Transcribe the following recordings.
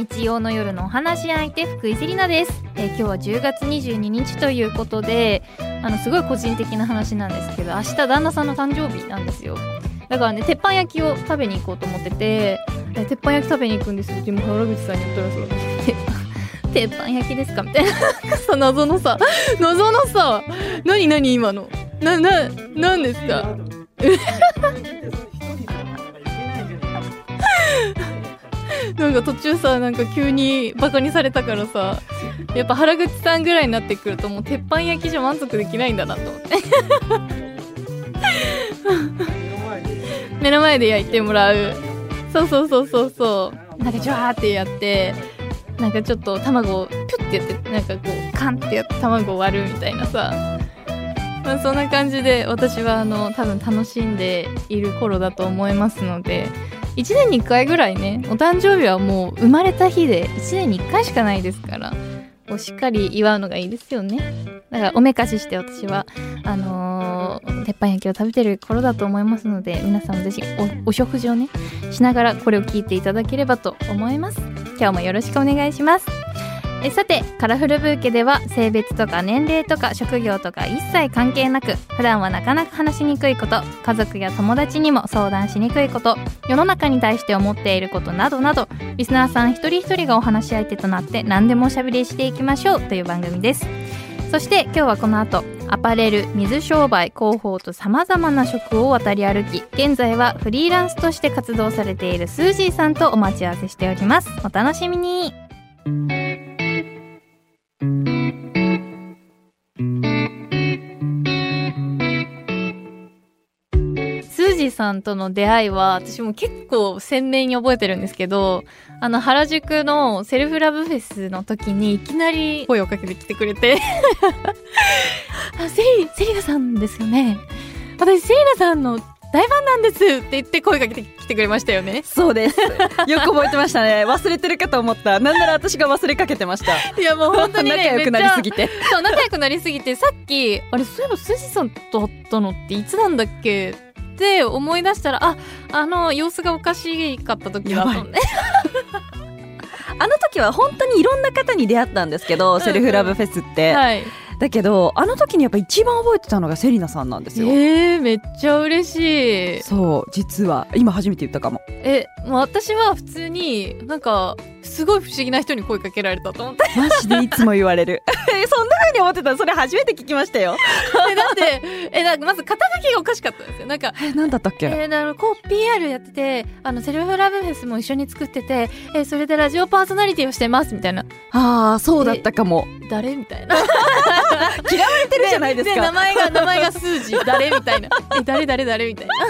日曜の夜のお話し相手福井セリナです、えー今日は10月22日ということであのすごい個人的な話なんですけど明日旦那さんの誕生日なんですよ。だからね鉄板焼きを食べに行こうと思っててえ鉄板焼き食べに行くんですよ。でも原口さんに言ったらさ鉄板鉄板焼きですか？みたいな。謎のさ。謎のさ。何何今の？なな何ですか？なんか途中さなんか急にバカにされたからさやっぱ原口さんぐらいになってくるともう鉄板焼きじゃ満足できないんだなと思って。目の前で焼いてもらう。そうそうそうそうそう。なんかジュワーってやってなんかちょっと卵をピュッてやってなんかこうカンってやって卵を割るみたいなさ。まあそんな感じで私はあの多分楽しんでいる頃だと思いますので1年に1回ぐらいねお誕生日はもう生まれた日で1年に1回しかないですからこうしっかり祝うのがいいですよね。だからおめかしして私はあのー鉄板焼きを食べてる頃だと思いますので皆さんもぜひおお食事をねしながらこれを聞いていただければと思います。今日もよろしくお願いします。えさてカラフルブーケでは性別とか年齢とか職業とか一切関係なく普段はなかなか話しにくいこと家族や友達にも相談しにくいこと世の中に対して思っていることなどなどリスナーさん一人一人がお話し相手となって何でもおしゃべりしていきましょうという番組です。そして今日はこの後アパレル水商売広報とさまざまな職を渡り歩き現在はフリーランスとして活動されているスージーさんとお待ち合わせしております。お楽しみに。さんとの出会いは私も結構鮮明に覚えてるんですけどあの原宿のセルフラブフェスの時にいきなり声をかけてきてくれて。あセリセリナさんですよね。私セリナさんの大ファンなんですって言って声かけてきてくれましたよねそうです。よく覚えてましたね。忘れてるかと思った。なんなら私が忘れかけてました。いやもう本当にね 仲良くなりすぎて。そう仲良くなりすぎてさっきあれそういえばスジさんと会ったのっていつなんだっけって思い出したらああの様子がおかしかった時だと思ってあの時は本当にいろんな方に出会ったんですけど、んセルフラブフェスって。はいだけど、あの時にやっぱ一番覚えてたのがセリナさんなんですよ。えー、めっちゃ嬉しいそう、実は。今初めて言ったかも。えもう私は普通になんかすごい不思議な人に声かけられたと思ってマジでいつも言われる。え、そんな風に思ってたそれ初めて聞きましたよ。えだってえなんかまず肩書きがおかしかったんですよなんかえ、なんだったっけ、えー、あのこう PR やっててあのセルフラブフェスも一緒に作ってて、えーそれでラジオパーソナリティをしてますみたいなああ、そうだったかも。誰？みたいな 嫌われてるじゃないですで名か。前が名前がスージー誰みたいな。え誰誰誰みたいな。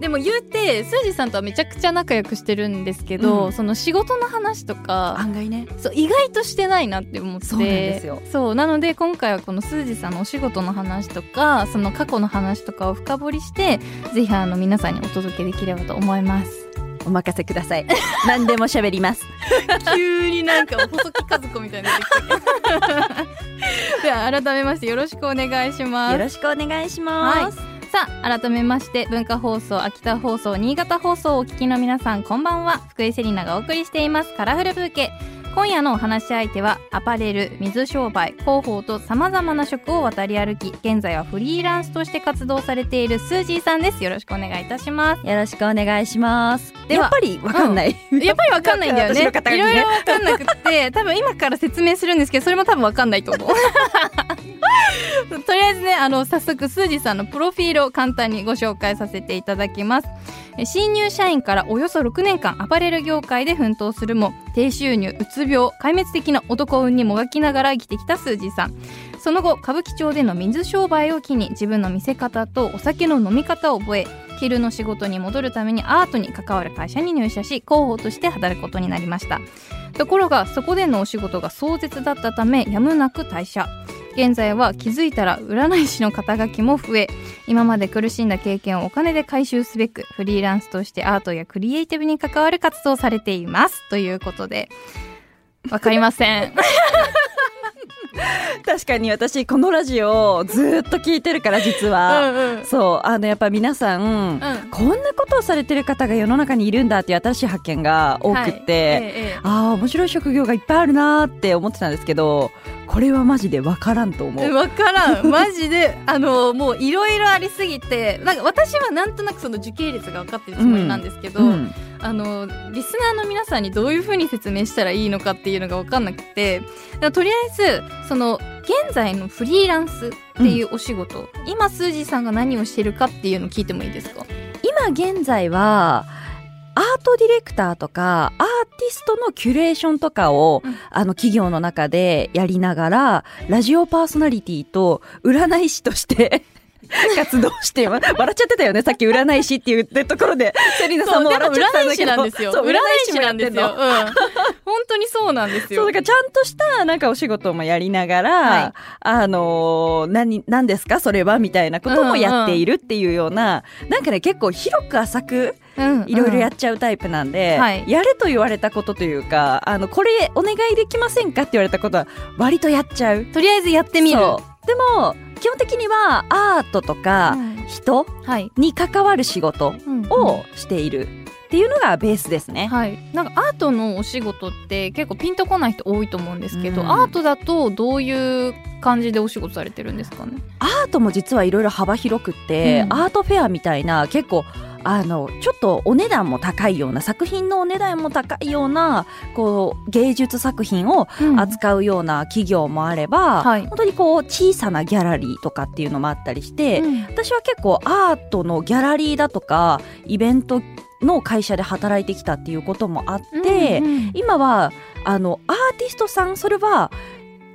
でも言うてスージーさんとはめちゃくちゃ仲良くしてるんですけど、うん。その仕事の話とか案外ね。そう意外としてないなって思って。そうなんですよ。そうなので今回はこのスージーさんのお仕事の話とかその過去の話とかを深掘りしてぜひあの皆さんにお届けできればと思いますお任せください。何でも喋ります。急になんか細木和子みたいにな では改めましてよろしくお願いしますよろしくお願いしはいます。さあ改めまして文化放送秋田放送新潟放送をお聞きの皆さんこんばんは福井セリナがお送りしていますカラフルブーケ今夜のお話し相手はアパレル水商売広報とさまざまな職を渡り歩き現在はフリーランスとして活動されているスージーさんです。よろしくお願いいたします。よろしくお願いします。ではやっぱりわかんない。やっぱりわかんないんだよね。ねいろいろわかんなくって多分今から説明するんですけどそれも多分わかんないと思う。とりあえずねあの早速スージーさんのプロフィールを簡単にご紹介させていただきます。え新入社員からおよそ6年間アパレル業界で奮闘するも低収入うつ病壊滅的な男運にもがきながら生きてきたスージーさん。その後歌舞伎町での水商売を機に自分の見せ方とお酒の飲み方を覚え昼の仕事に戻るためにアートに関わる会社に入社し広報として働くことになりました。ところがそこでのお仕事が壮絶だったためやむなく退社。現在は気づいたら占い師の肩書きも増え今まで苦しんだ経験をお金で回収すべくフリーランスとしてアートやクリエイティブに関わる活動をされていますということでわかりません。確かに私このラジオをずっと聞いてるから実は、うんうん。そうあのやっぱ皆さん、うん。こんなことをされてる方が世の中にいるんだっていう新しい発見が多くって、はい。ええええ。ああ面白い職業がいっぱいあるなーって思ってたんですけどこれはマジで分からんと思う。分からん。マジであのもういろいろありすぎてなんか私はなんとなくその時系列が分かってるつもりなんですけど、うん。あのリスナーの皆さんにどういうふうに説明したらいいのかっていうのが分かんなくてとりあえずその現在のフリーランスっていうお仕事、今スージーさんが何をしてるかっていうのを聞いてもいいですか？今現在はアートディレクターとかアーティストのキュレーションとかを、うん。あの企業の中でやりながらラジオパーソナリティと占い師として 活動してわ笑っちゃってたよね。さっき占い師って言ってるところで セリナさんも笑っちゃってたん占い師だけどなんですよ。占い師なんですよ、うん、本当にそうなんですよ。そうだからちゃんとしたなんかお仕事もやりながら、はい。あのー何何ですか？それは？みたいなこともやっているっていうような、なんかね結構広く浅くうんいろいろやっっちゃうタイプなんで、はい。やれと言われたことというかあのこれお願いできませんかって言われたことは割とやっちゃう。とりあえずやってみる。でも基本的にはアートとかうん人はい、に関わる仕事うんをしている。っていうのがベースですね。はい、なんかアートのお仕事って結構ピンとこない人多いと思うんですけど、うん。アートだとどういう感じでお仕事されてるんですかね？アートも実はいろいろ幅広くって、うん。アートフェアみたいな結構あのちょっとお値段も高いような作品のお値段も高いようなこう芸術作品を扱うような企業もあれば、はい。本当にこう小さなギャラリーとかっていうのもあったりして、うん。私は結構アートのギャラリーだとかイベントの会社で働いてきたっていうこともあって、うんうん。今はあのアーティストさんそれは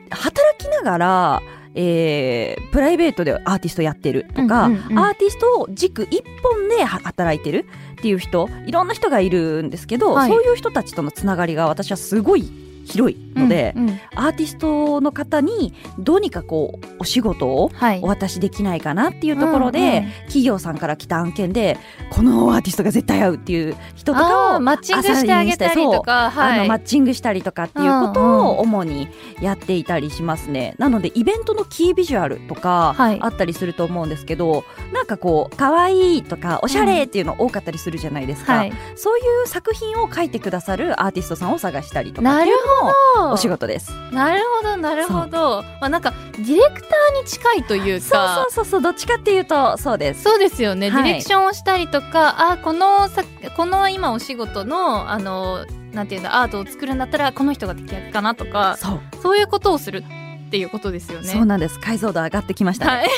働きながら、えープライベートでアーティストやってるとか、うんうんうん。アーティストを軸一本では働いてるっていう人いろんな人がいるんですけど、はい。そういう人たちとのつながりが私はすごい広いので、うんうん。アーティストの方にどうにかこうお仕事をはい。お渡しできないかなっていうところで、うんうん。企業さんから来た案件でこのアーティストが絶対合うっていう人とかをマッチングしてあげたりとか、そうあのマッチングしたりとかっていうことうんうん。を主にやっていたりしますね。なのでイベントのキービジュアルとかはい。あったりすると思うんですけど、なんかこう可愛いとかおしゃれっていうの多かったりするじゃないですか。はい、そういう作品を描いてくださるアーティストさんを探したりとかなるっていうのお仕事です。なるほどなるほど。まあなんかディレクターに近いというそうかそうそうそうどっちかっていうとそうです。そうですよね、はい。ディレクションをしたりとかあこのさこの今お仕事のあのなんていうんだアートを作るんだったらこの人が適役かなとかそう。そういうことをするっていうことですよね。そうなんです。解像度上がってきましたね。はい、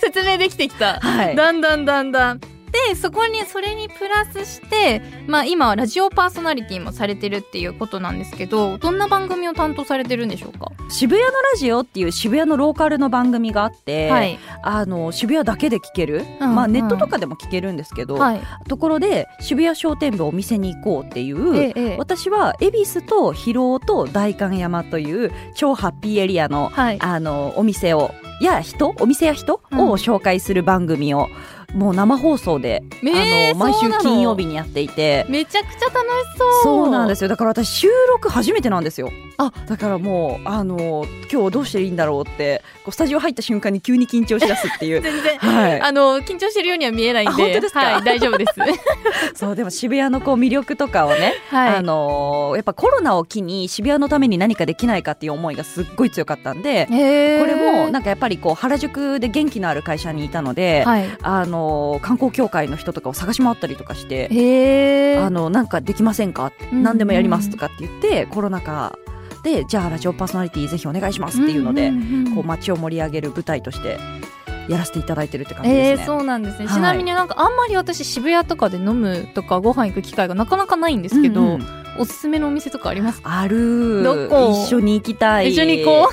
説明できてきた、はい。だんだんだんだんでそこにそれにプラスして、まあ、今はラジオパーソナリティもされてるっていうことなんですけどどんな番組を担当されてるんでしょうか？渋谷のラジオっていう渋谷のローカルの番組があって、はい、あの渋谷だけで聞ける、うんまあ、うん。ネットとかでも聞けるんですけど、はい。ところで渋谷商店部お店に行こうっていう、ええ。ええ私は恵比寿と広尾と代官山という超ハッピーエリアのはい。あのお店をや人お店や人うん。を紹介する番組を、もう生放送で、えーあの毎週金曜日にやっていて。めちゃくちゃ楽しそう。そうなんですすよ。だから私収録初めてなんですよ。あ。だからもうあの今日どうしていいんだろうってこうスタジオ入った瞬間に急に緊張しだすっていう。全然。はい。あの緊張してるようには見えないんで。あ本当ですか？はい、大丈夫です。そうでも渋谷のこう魅力とかをね、はい。あのやっぱコロナを機に渋谷のために何かできないかっていう思いがすっごい強かったんで、これもなんかやっぱりこう原宿で元気のある会社にいたので、はい。あの観光協会の人とかを探し回ったりとかして。あのなんかできませんか、うん。何でもやりますとかって言ってコロナ禍でじゃあラジオパーソナリティぜひお願いしますっていうので、んんん。こう街を盛り上げる舞台としてやらせていただいてるって感じですね。えー、そうなんですね、はい。ちなみになんかあんまり私渋谷とかで飲むとかご飯行く機会がなかなかないんですけど、うんうんおすすめのお店とかあります？かある。どこ？一緒に行きたい。一緒に行こ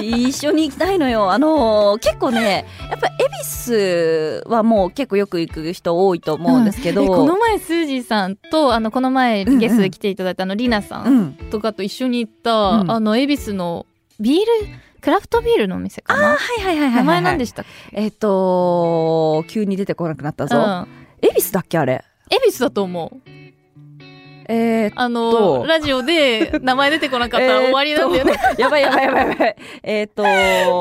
う。一緒に行きたいのよ。あのー結構ねやっぱ恵比寿はもう結構よく行く人多いと思うんですけど、えこの前スージーさんとあのこの前ゲストで来ていただいたあのリナさうん。んとかと一緒に行った、うん。あの恵比寿のビール？クラフトビールのお店かあーなはいはいはいはいはい。名前なんでしたえっ、と急に出てこなくなったぞ、うん。恵比寿だっけあれ？恵比寿だと思うえー、あのとラジオで名前出てこなかったら終わりなんだよね、やばいやばいやばいやばい。えーっと。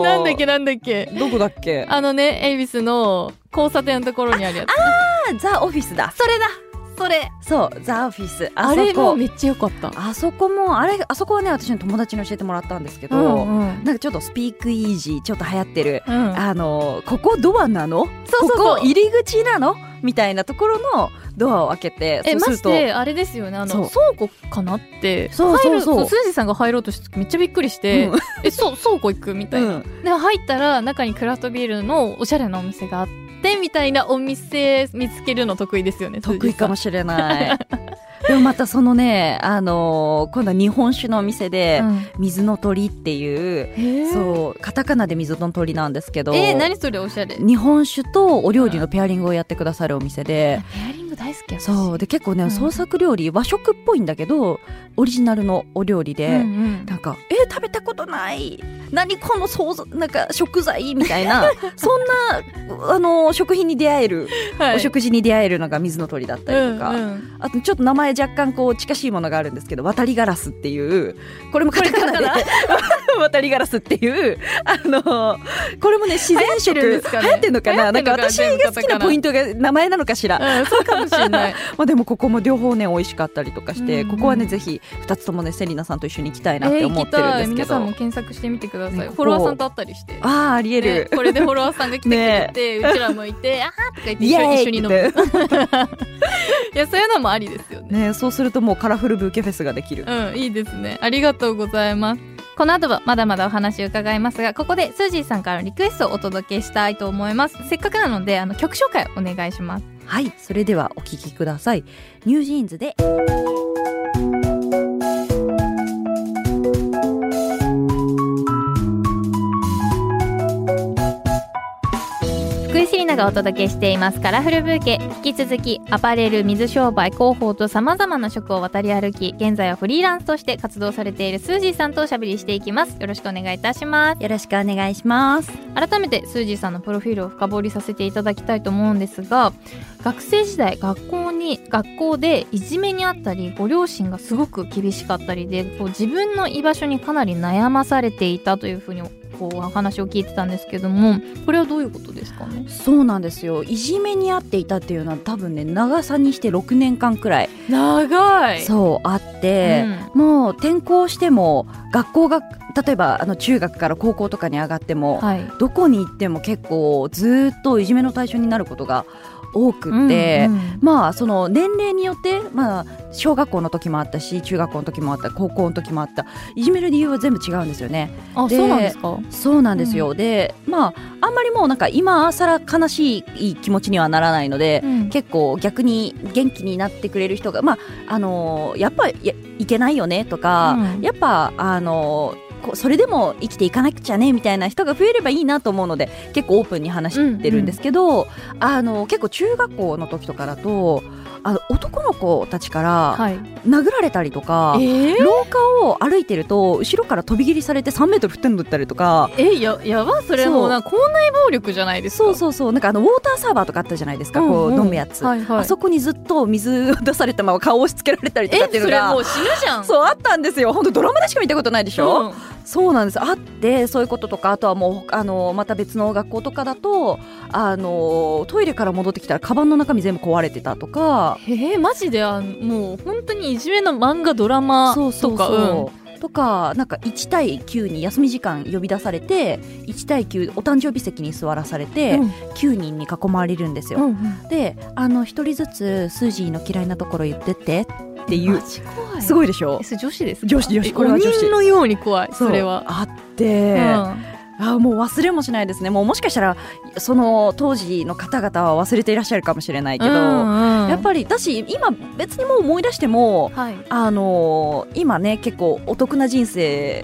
なんだっけなんだっけ？どこだっけ？ああのね恵比寿の交差点のところにあるやつ。ザ・オフィスだ。それだそれ。そう、ザ・オフィス。あれもめっちゃ良かった。あそこも、あれ、あそこはね、私の友達に教えてもらったんですけど、うんうん。なんかちょっとスピークイージー、ちょっと流行ってる。うん。あの、ここドアなの？そうそうそう。ここ入り口なの？みたいなところのドアを開けて、えましてあれですよねあの倉庫かなって。そうそうそう。スージーさんが入ろうとした時めっちゃびっくりして、うん。えそう倉庫行く？みたいな、うん。でも入ったら中にクラフトビールのおしゃれなお店があってみたいなお店見つけるの得意ですよね得意かもししれない。でもまたそのね、あのー今度は日本酒のお店で、うん、水の鳥っていう、へうそう、カタカナで水の鳥なんですけど、えー、何それおしゃれ。日本酒とお料理のペアリングをやってくださるお店で、ペアリング大好きやそう、で結構ね、うん。創作料理、和食っぽいんだけど、オリジナルのお料理で、うんうん。なんか、えー食べたことない。何この想像、なんか食材みたいな、そんな、あの、食品に出会える、はい。お食事に出会えるのが水の鳥だったりとか、うんうん。あとちょっと名前若干こう近しいものがあるんですけど渡りガラスっていうこれもカタカナで。渡りガラスっていう あのこれもね自然食。流行ってるのかな？なんか私が好きなポイントが名前なのかしら、うん、そうかもしれない。まあ、でもここも両方ね美味しかったりとかして、うんうん。ここはねぜひ2つともねセリナさんと一緒に行きたいなっえー、て思ってるん。ですけど、皆さんも検索してみてください。ねフォロワーさんと会ったりして。ああありえねる、これでフォロワーさんが来てくれて、うちらもいて、あーとか言って一緒に飲む。いや、そういうのもありですよね。ねそうするともうカラフルブーケフェスができる、うん、いいですね。ありがとうございます。この後はまだまだお話を伺いますが、ここでスージーさんからのリクエストをお届けしたいと思います。せっかくなので、あの曲紹介お願いします。はいそれではお聴きくださいNewJeans で福井セリナがお届けしていますカラフルブーケ。引き続きアパレル水商売広報とさまざまな職を渡り歩き現在はフリーランスとして活動されているスージーさんとおしゃべりしていきます。よろしくお願いいたします。よろしくお願いします。改めてスージーさんのプロフィールを深掘りさせていただきたいと思うんですが学生時代学校に学校でいじめにあったりご両親がすごく厳しかったりでこう自分の居場所にかなり悩まされていたというふうにこうお話を聞いてたんですけどもこれはどういうことですかね？そうなんですよ。いじめにあっていたっていうのは多分ね長さにして6年間くらい、長い。そうあって、もう転校しても学校が例えばあの中学から高校とかに上がっても、はい。どこに行っても結構ずーっといじめの対象になることが多くって、うんうん。まあその年齢によって、まあ、小学校の時もあったし中学校の時もあった高校の時もあったいじめる理由は全部違うんですよね。あでそうなんですか？そうなんですよ、でまああんまりもうなんか今更悲しい気持ちにはならないので、うん。結構逆に元気になってくれる人がまああのーやっぱいやいけないよねとか、うん。やっぱあのーこうそれでも生きていかなくちゃねみたいな人が増えればいいなと思うので結構オープンに話してるんですけど、あの結構中学校の時とかだとあの男の子たちからはい。殴られたりとか、えー？廊下を歩いてると後ろから飛び切りされて3メートル振ってんだったりとかえややばそれそうもう。なんか校内暴力じゃないですか？そうそうそう。なんかあのウォーターサーバーとかあったじゃないですか、こう飲むやつ、はいはい。あそこにずっと水を出されたまま顔を押し付けられたりとかっていうのがもう死ぬじゃん。そうあったんですよ。本当ドラマでしか見たことないでしょ、うんそうなんです。あってそういうこととかあとはもうあのまた別の学校とかだとあのトイレから戻ってきたらカバンの中身全部壊れてたとか。えー、マジであもう本当にいじめの漫画ドラマとかそうそうそう、とかなんか1対9に休み時間呼び出されて1対9お誕生日席に座らされて、うん。9人に囲まれるんですよ、うんうん。であの1人ずつスージーの嫌いなところ言ってってってい。うすごいでしょ？女子ですか？女子女子。えこれは女子。鬼のように怖いそれは。あって、うんあもう忘れもしないですね。もうもしかしたらその当時の方々は忘れていらっしゃるかもしれないけど、うんうん。やっぱりだし今別にもう思い出してもはい。あのー今ね結構お得な人生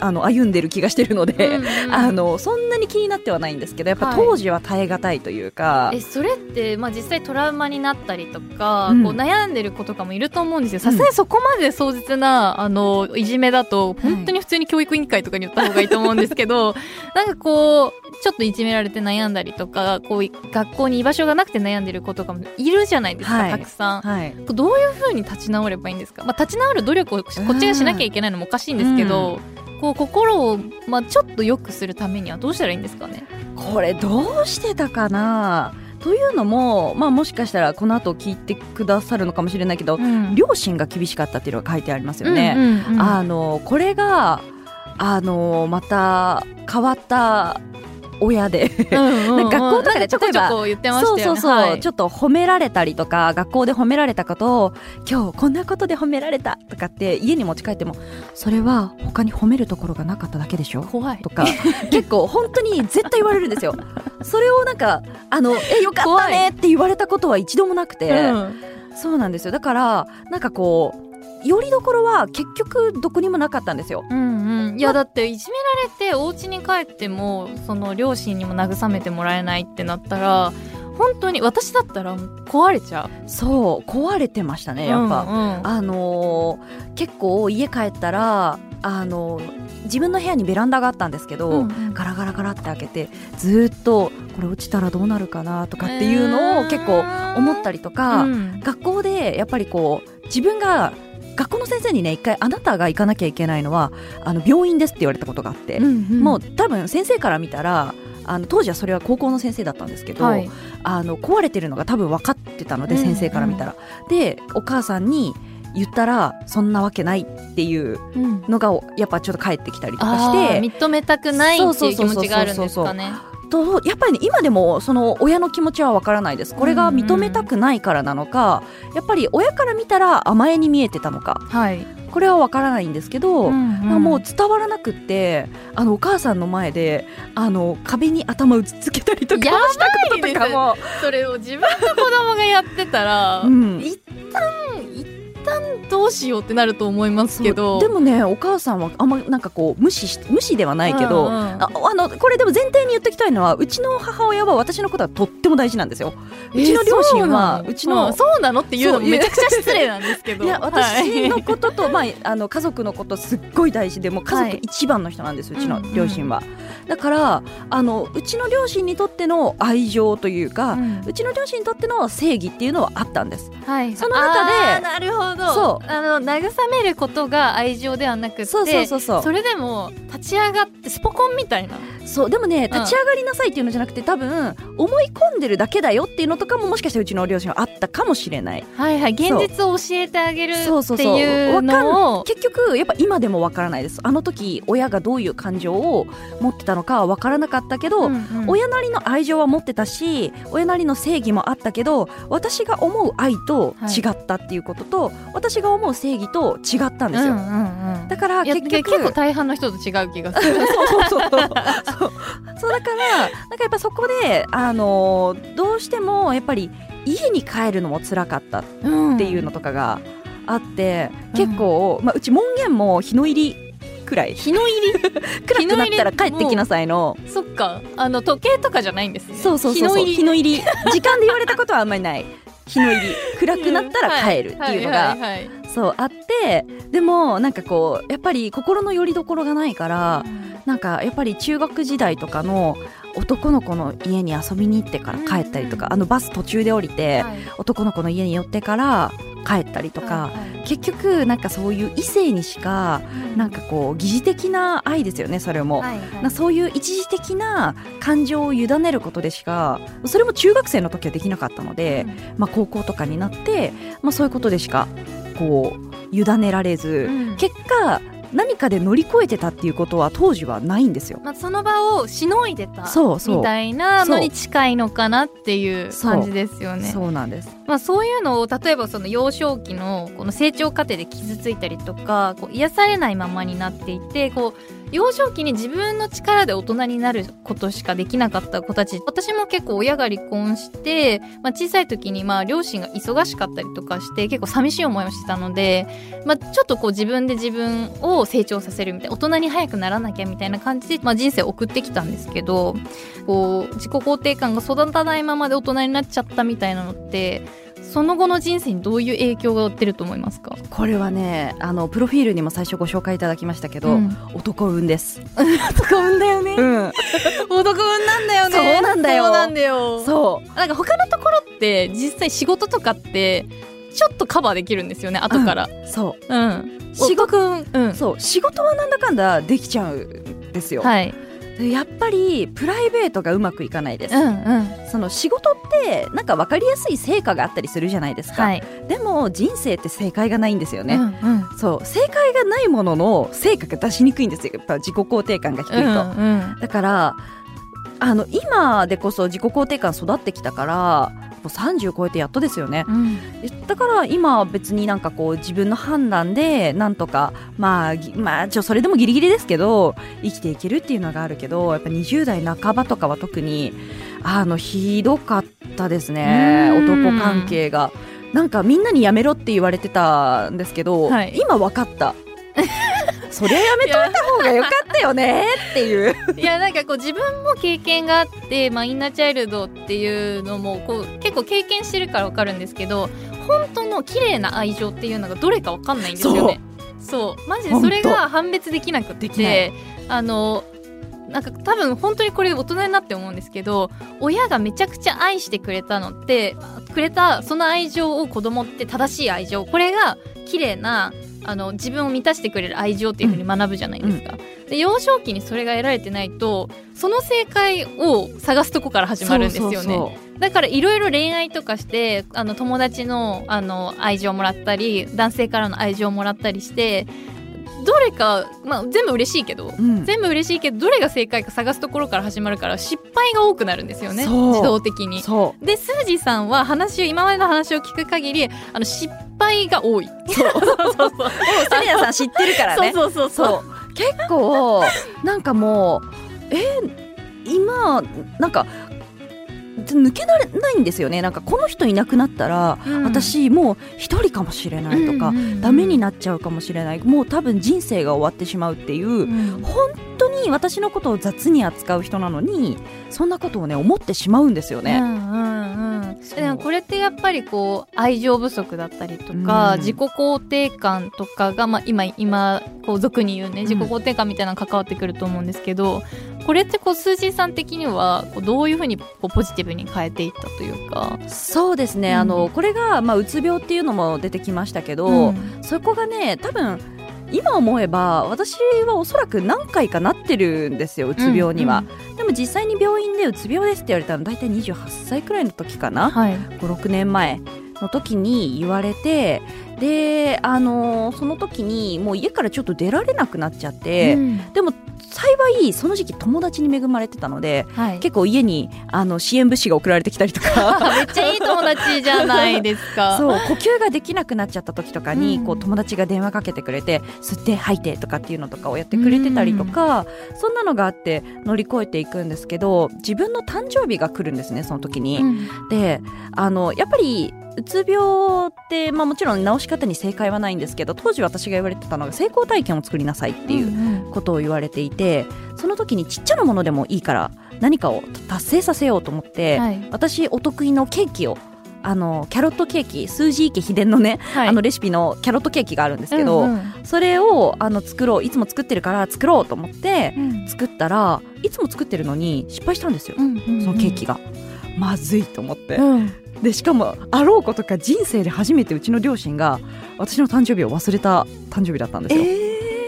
あの歩んでる気がしてるので、うんうんあのそんなに気になってはないんですけどやっぱはい。当時は耐え難いというか、えそれって、まあ、実際トラウマになったりとか、うん。こう悩んでる子とかもいると思うんですよ。さすがにそこまで壮絶なあのいじめだと本当に普通に教育委員会とかに言った方がいいと思うんですけど なんかこうちょっといじめられて悩んだりとかこう学校に居場所がなくて悩んでる子とかもいるじゃないですか、はい。たくさん。はい、どういうふうに立ち直ればいいんですか、まあ、立ち直る努力をこっちがしなきゃいけないのもおかしいんですけど、こう心を、まあ、ちょっと良くするためにはどうしたらいいんですかね？これどうしてたかな？というのも、まあ、もしかしたらこの後聞いてくださるのかもしれないけど、うん。両親が厳しかったっていうのが書いてありますよね。うんうんうんあのこれがあのまた変わった親で。学校とかでなんちょこちょこ言ってましたよね。そうそうそう、はい。ちょっと褒められたりとか学校で褒められたことを今日こんなことで褒められたとかって家に持ち帰ってもそれは他に褒めるところがなかっただけでしょ？怖い。とか結構本当に絶対言われるんですよ。それをなんかあのえよかったねって言われたことは一度もなくて、うんそうなんですよ。だからなんかこうよりどころは結局どこにもなかったんですよ。うんうん、いやだっていじめられてお家に帰ってもその両親にも慰めてもらえないってなったら本当に私だったら壊れちゃう。そう壊れてましたねやっぱ、うんうん。あのー結構家帰ったらあのー自分の部屋にベランダがあったんですけど、うんうん。ガラガラガラって開けてずーっとこれ落ちたらどうなるかなとかっていうのを結構思ったりとか、うん。学校でやっぱりこう自分が学校の先生にね一回あなたが行かなきゃいけないのはあの病院ですって言われたことがあって、うんうん。もう多分先生から見たらあの当時はそれは高校の先生だったんですけど、はい。あの壊れてるのが多分分かってたので、うん先生から見たら。でお母さんに言ったらそんなわけないっていううん。のがやっぱちょっと返ってきたりとかあしてー認めたくないっていう気持ちがあるんですかね。とやっぱりね今でもその親の気持ちはわからないです。これが認めたくないからなのか、やっぱり親から見たら甘えに見えてたのか。はい、これはわからないんですけど、うんうん。もう伝わらなくってあのお母さんの前であの壁に頭打ちつけたりとかしたこととかも、それを自分の子供がやってたら、うん。一旦一旦どうしようってなると思いますけど。でもねお母さんはあんまなんかこう無視し無視ではないけど、うんうんああのこれでも前提に言っておきたいのはうちの母親は私のことはとっても大事なんですよ。うちの両親はえーうちのそうなのっていうのめちゃくちゃ失礼なんですけど。いや私のはい。ことと、まあ、あの家族のことすっごい大事でもう家族一番の人なんです、うちの両親は、だからあのうちの両親にとっての愛情というか、ううんちの両親にとっての正義っていうのはあったんです。はい、その中でなるほど。そう。あの慰めることが愛情ではなくてそうそうそうそう。それでも立ち上がってスポコンみたいな。そうでもね立ち上がりなさいっていうのじゃなくて多分思い込んでるだけだよっていうのとかももしかしてうちの両親はあったかもしれない。はいはい。現実を教えてあげるってそうそうそういう。のを結局やっぱ今でもわからないです。あの時親がどういう感情を持ってたのかはわからなかったけど、うんうん。親なりの愛情は持ってたし親なりの正義もあったけど私が思う愛と違ったっていうことと、私が思う正義と違ったんですよ、うんうんうんだから結局結構大半の人と違う気がする。そうそうそう。そう。だからなんかやっぱそこであのどうしてもやっぱり家に帰るのも辛かったっていうのとかがあって、うん。結構、まあ、うち門限も日の入りくらい。日の入り？暗くなったら帰ってきなさいの。そっか。あの時計とかじゃないんですね。そうそうそう日の入り時間で言われたことはあんまりない。日の入り。暗くなったら帰るっていうのが、そうあって。でもなんかこうやっぱり心の拠り所がないからなんかやっぱり中学時代とかの男の子の家に遊びに行ってから帰ったりとか、うん。あのバス途中で降りて、はい。男の子の家に寄ってから帰ったりとか、はいはい。結局なんかそういう異性にしかなんかこう疑似的な愛ですよねそれも。はいはい。なそういう一時的な感情を委ねることでしかそれも中学生の時はできなかったので、まあ、高校とかになって、まあ、そういうことでしかこう委ねられず、うん。結果何かで乗り越えてたっていうことは当時はないんですよ。まあ、その場をしのいでたみたいなのに近いのかなっていう感じですよね。そうなんです。まあ、そういうのを例えばその幼少期のこの成長過程で傷ついたりとかこう癒されないままになっていてこう幼少期に自分の力で大人になることしかできなかった子たち私も結構親が離婚して、まあ、小さい時にまあ両親が忙しかったりとかして結構寂しい思いをしてたので、まあ、ちょっとこう自分で自分を成長させるみたいな大人に早くならなきゃみたいな感じで、まあ、人生を送ってきたんですけどこう自己肯定感が育たないままで大人になっちゃったみたいなのってその後の人生にどういう影響が出ると思いますか？これはねあのプロフィールにも最初ご紹介いただきましたけど、うん。男運です、男運だよね。うん、男運なんだよね。そうなんだよ。そうなんだよ。そう。なんか他のところって実際仕事とかってちょっとカバーできるんですよね後から。そう。うん、仕事うん。そう。仕事はなんだかんだできちゃうんですよ、はい。でやっぱりプライベートがうまくいかないです、うんうん。その仕事ってなんか分かりやすい成果があったりするじゃないですか、はい。でも人生って正解がないんですよね、うんうん。そう。正解がないものの成果が出しにくいんですよ。やっぱ自己肯定感が低いと、うんうん。だからあの今でこそ自己肯定感育ってきたからもう30超えてやっとですよね。うん。でだから今は別になんかこう自分の判断でなんとかまあぎまあちょそれでもギリギリですけど生きていけるっていうのがあるけどやっぱ20代半ばとかは特にあのひどかったですね。うん。男関係が。なんかみんなにやめろって言われてたんですけど、はい。今分かったそりゃやめといた方がよかったよねっていう。いやなんかこう自分も経験があって、まあ、インナーチャイルドっていうのもこう結構経験してるから分かるんですけど本当の綺麗な愛情っていうのがどれか分かんないんですよね。そう。マジでそれが判別できなくてあのなんか多分本当にこれ大人になって思うんですけど親がめちゃくちゃ愛してくれたのってくれたその愛情を子供って正しい愛情これが綺麗なあの自分を満たしてくれる愛情っていうふうに学ぶじゃないですか。で幼少期にそれが得られてないとその正解を探すとこから始まるんですよね。だからいろいろ恋愛とかしてあの友達のあの愛情をもらったり男性からの愛情をもらったりしてどれか、まあ、全部嬉しいけど、うん。全部嬉しいけどどれが正解か探すところから始まるから失敗が多くなるんですよねそう。自動的に。そう。でスージーさんは話を今までの話を聞く限りあの失敗が多い。そう。そうそうそうセリナさん知ってるからね。そうそうそうそう。そう。結構なんかもうえ今なんか抜けられないんですよね。なんかこの人いなくなったら、うん。私もう一人かもしれないとか、うんうんうんダメになっちゃうかもしれない。もう多分人生が終わってしまうっていう、うん。本当に私のことを雑に扱う人なのにそんなことをね思ってしまうんですよね。うんうんでもこれってやっぱりこう愛情不足だったりとか、うん。自己肯定感とかが、まあ、今今こう俗に言うねん。自己肯定感みたいなのが関わってくると思うんですけど、これってこう数字さん的にはこうどういうふうにこうポジティブに変えていったというか？そうですね、うん。あのこれが、まあ、うつ病っていうのも出てきましたけど、うん。そこがね多分今思えば私はおそらく何回かなってるんですようつ病には、でも実際に病院でうつ病ですって言われたの大体28歳くらいの時かな、はい、56年前の時に言われてであのその時にもう家からちょっと出られなくなっちゃって、うん。でも幸いその時期友達に恵まれてたのではい、結構家にあの支援物資が送られてきたりとか。めっちゃいい友達じゃないですか。そう呼吸ができなくなっちゃった時とかに、うん。こう友達が電話かけてくれて吸って吐いてとかっていうのとかをやってくれてたりとか、そんなのがあって乗り越えていくんですけど自分の誕生日が来るんですねその時に。うん。であのやっぱりうつ病って、まあ、もちろん治し方に正解はないんですけど当時私が言われてたのが成功体験を作りなさいっていううんことを言われていてその時にちっちゃなものでもいいから何かを達成させようと思って、はい。私お得意のケーキをあのキャロットケーキスージー家秘伝のね、はい。あのレシピのキャロットケーキがあるんですけど、うんうん。それをあの作ろういつも作ってるから作ろうと思ってうん。作ったらいつも作ってるのに失敗したんですよ、うんうん。そのケーキが。まずいと思って、うんでしかもあろうことか人生で初めてうちの両親が私の誕生日を忘れた誕生日だったんですよ。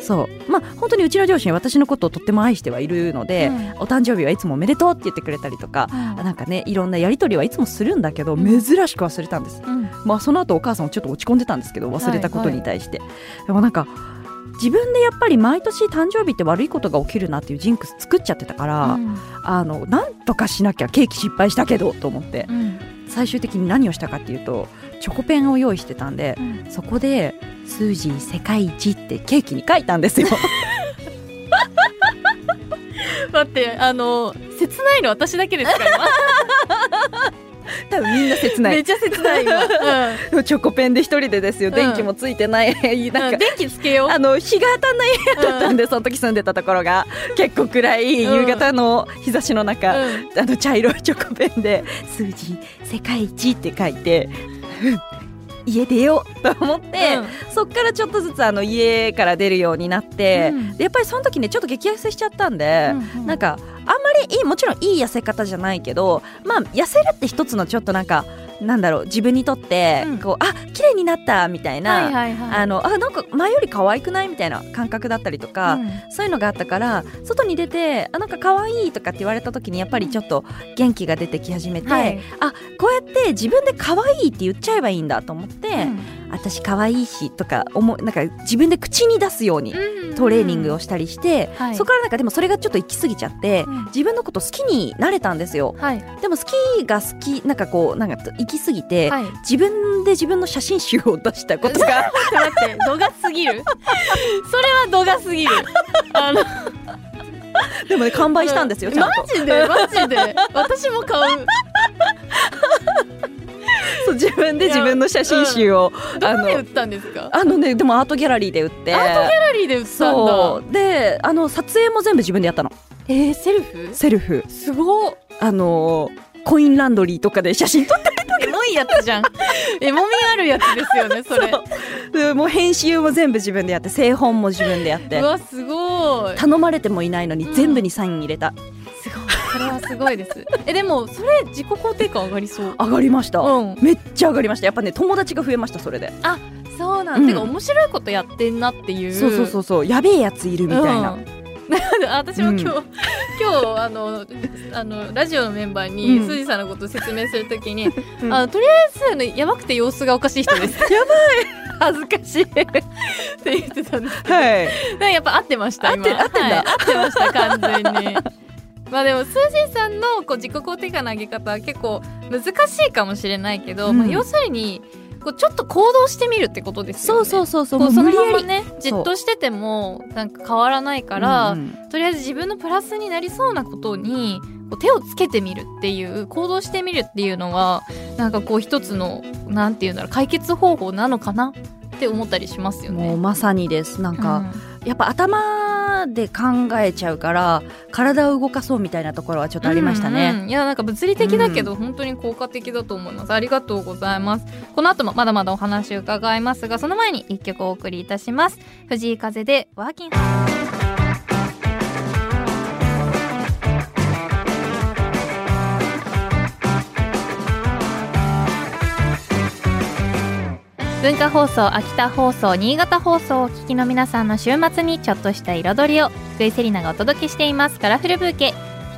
そう。まあ本当にうちの両親は私のことをとっても愛してはいるので、お誕生日はいつもおめでとうって言ってくれたりとか、うん。なんかねいろんなやり取りはいつもするんだけど、うん。珍しく忘れたんです。うん。まあその後お母さんもちょっと落ち込んでたんですけど忘れたことに対して、でもなんか自分でやっぱり毎年誕生日って悪いことが起きるなっていうジンクス作っちゃってたから、うん。あのなんとかしなきゃケーキ失敗したけどと思ってうん最終的に何をしたかっていうとチョコペンを用意してたんでうん。そこで「スージー世界一」ってケーキに書いたんですよ。待ってあの切ないの私だけですかみんな切ない。めっちゃ切ない今、うん、チョコペンで一人でですよ、電気もついてない。なんか、電気つけよう。あの日が当たんない部屋だったんで、その時住んでたところが。結構暗い夕方の日差しの中、あの茶色いチョコペンで数字世界一って書いて家出ようと思って、うん、そっからちょっとずつあの家から出るようになって、うん、でやっぱりその時ねちょっと激痩せしちゃったんで、うんうん、なんかあんまりいいもちろんいい痩せ方じゃないけどまあ痩せるって一つのちょっとなんかなんだろう自分にとって、うん、こうあ綺麗になったみたいな、はいはいはい、あのあなんか前より可愛くないみたいな感覚だったりとか、うん、そういうのがあったから外に出てあなんか可愛いとかって言われた時にやっぱりちょっと元気が出てき始めて、はい、あこうやって自分で可愛いって言っちゃえばいいんだと思って、うん、私可愛いしとか思なんか自分で口に出すようにトレーニングをしたりして、うんうん、そこからなんかでもそれがちょっと行き過ぎちゃって、自分のこと好きになれたんですよ。はい、でも好きが好きなんかこうなんか行き過ぎて、はい、自分で自分の写真集を出したことが待って度が過ぎる。それは度が過ぎる。あの。でもね完売したんですよ、マジでマジで。私も買うそう自分で自分の写真集を、うん、どこで売ったんですか？あのねでもアートギャラリーで売って。アートギャラリーで売ったんだ。であの撮影も全部自分でやったの。えー、セルフ？セルフ。すごあのコインランドリーとかで写真撮ったりとか。エモいやつじゃん。エモみあるやつですよねそれ。もう編集も全部自分でやって製本も自分でやって。うわすごい。頼まれてもいないのに全部にサイン入れた、すごいそれはすごいです。えでもそれ自己肯定感上がりそう。上がりました、うん、めっちゃ上がりました。やっぱね友達が増えましたそれで。あそうなん、うん、てか面白いことやってんなっていう。そうそうそうそう。やべえやついるみたいな、うん。私も今日、うん、今日あのあのラジオのメンバーに、すじさんのことを説明するときに、うん、あのとりあえず、ね、やばくて様子がおかしい人です。やばい。恥ずかしい。って言ってたんですけど、はい、やっぱ合ってました合って合ってんだ、はい、合ってました完全に。まあでもスージーさんのこう自己肯定感の上げ方は結構難しいかもしれないけど、うん、まあ、要するにこうちょっと行動してみるってことですよね。そうそうそうそう。そのままね、じっとしててもなんか変わらないから、うんとりあえず自分のプラスになりそうなことにこう手をつけてみるっていう行動してみるっていうのはなんかこう一つのなんていうんだろう解決方法なのかなって思ったりしますよね。もうまさにですなんか、うん、やっぱ頭で考えちゃうから体を動かそうみたいなところはちょっとありましたね、うんうん、いやなんか物理的だけど、本当に効果的だと思います。ありがとうございます。この後もまだまだお話伺いますがその前に一曲お送りいたします。藤井風でワーキング文化放送秋田放送新潟放送をお聞きの皆さんの週末にちょっとした彩りを福井セリナがお届けしています。カラフルブーケ。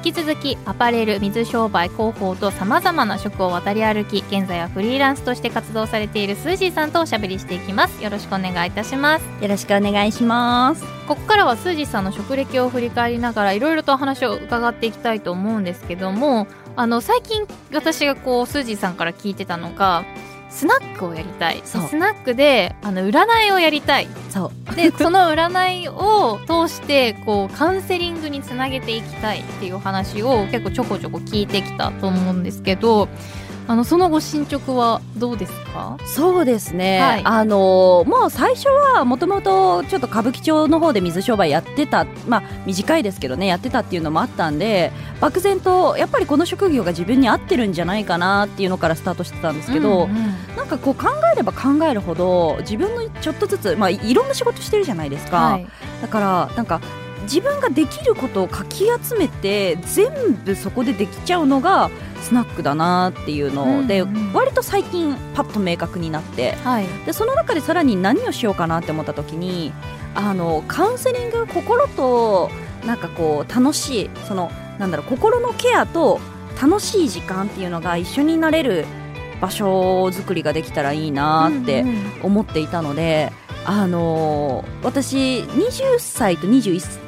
引き続きアパレル水商売広報とさまざまな職を渡り歩き現在はフリーランスとして活動されているスージーさんとおしゃべりしていきます。よろしくお願いいたします。よろしくお願いします。ここからはスージーさんの職歴を振り返りながらいろいろとお話を伺っていきたいと思うんですけどもあの最近私がこうスージーさんから聞いてたのがスナックをやりたい。スナックであの占いをやりたい。そう。で その占いを通してこうカウンセリングにつなげていきたいっていう話を結構ちょこちょこ聞いてきたと思うんですけどあのその後進捗はどうですか？そうですね、はい、あのもう最初はもともとちょっと歌舞伎町の方で水商売やってたまあ短いですけどねやってたっていうのもあったんで漠然とやっぱりこの職業が自分に合ってるんじゃないかなっていうのからスタートしてたんですけど、うんうん、なんかこう考えれば考えるほど自分のちょっとずつまあいろんな仕事してるじゃないですか、はい、だからなんか自分ができることをかき集めて全部そこでできちゃうのがスナックだなっていうので、うんうん、割と最近パッと明確になって、はい、でその中でさらに何をしようかなって思った時にあのカウンセリング心となんかこう楽しいそのなんだろう心のケアと楽しい時間っていうのが一緒になれる場所作りができたらいいなって思っていたので、うんうん、あの私20歳と21歳